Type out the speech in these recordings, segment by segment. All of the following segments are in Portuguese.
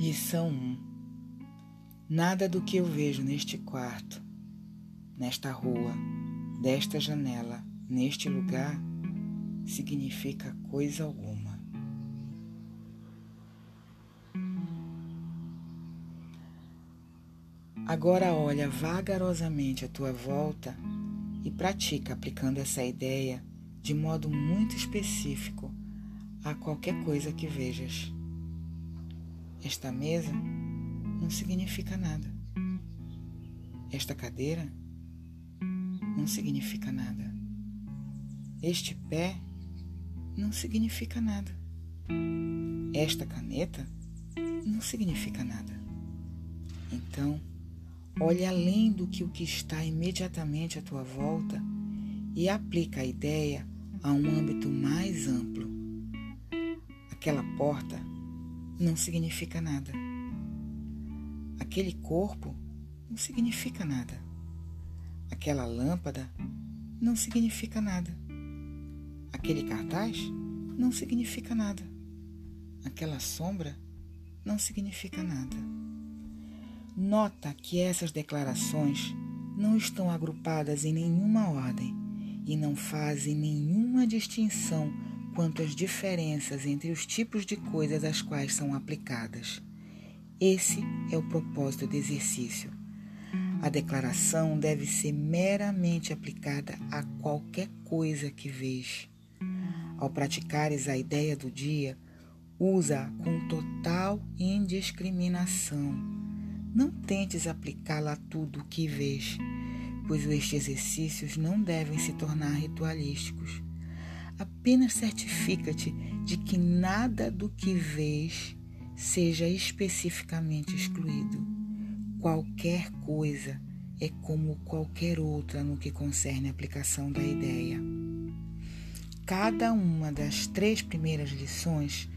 Lição 1 Nada do que eu vejo neste quarto, nesta rua, desta janela, neste lugar, significa coisa alguma. Agora olha vagarosamente à tua volta e pratica aplicando essa ideia de modo muito específico a qualquer coisa que vejas. Esta mesa não significa nada. Esta cadeira não significa nada. Este pé não significa nada. Esta caneta não significa nada. Então, olhe além do que o que está imediatamente à tua volta e aplica a ideia a um âmbito mais amplo. Aquela porta não significa nada. Aquele corpo não significa nada. Aquela lâmpada não significa nada. Aquele cartaz não significa nada. Aquela sombra não significa nada. Nota que essas declarações não estão agrupadas em nenhuma ordem e não fazem nenhuma distinção quanto às diferenças entre os tipos de coisas às quais são aplicadas. Esse é o propósito do exercício. A declaração deve ser meramente aplicada a qualquer coisa que vês. Ao praticares a ideia do dia, usa com total indiscriminação. Não tentes aplicá-la a tudo o que vês, pois estes exercícios não devem se tornar ritualísticos. Apenas certifica-te de que nada do que vês seja especificamente excluído. Qualquer coisa é como qualquer outra no que concerne a aplicação da ideia. Cada uma das três primeiras lições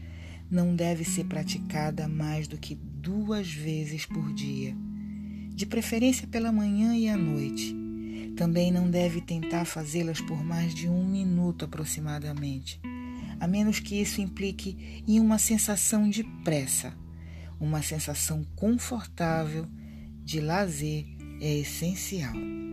não deve ser praticada mais do que duas vezes por dia, de preferência pela manhã e à noite também não deve tentar fazê-las por mais de um minuto aproximadamente, a menos que isso implique em uma sensação de pressa. Uma sensação confortável de lazer é essencial.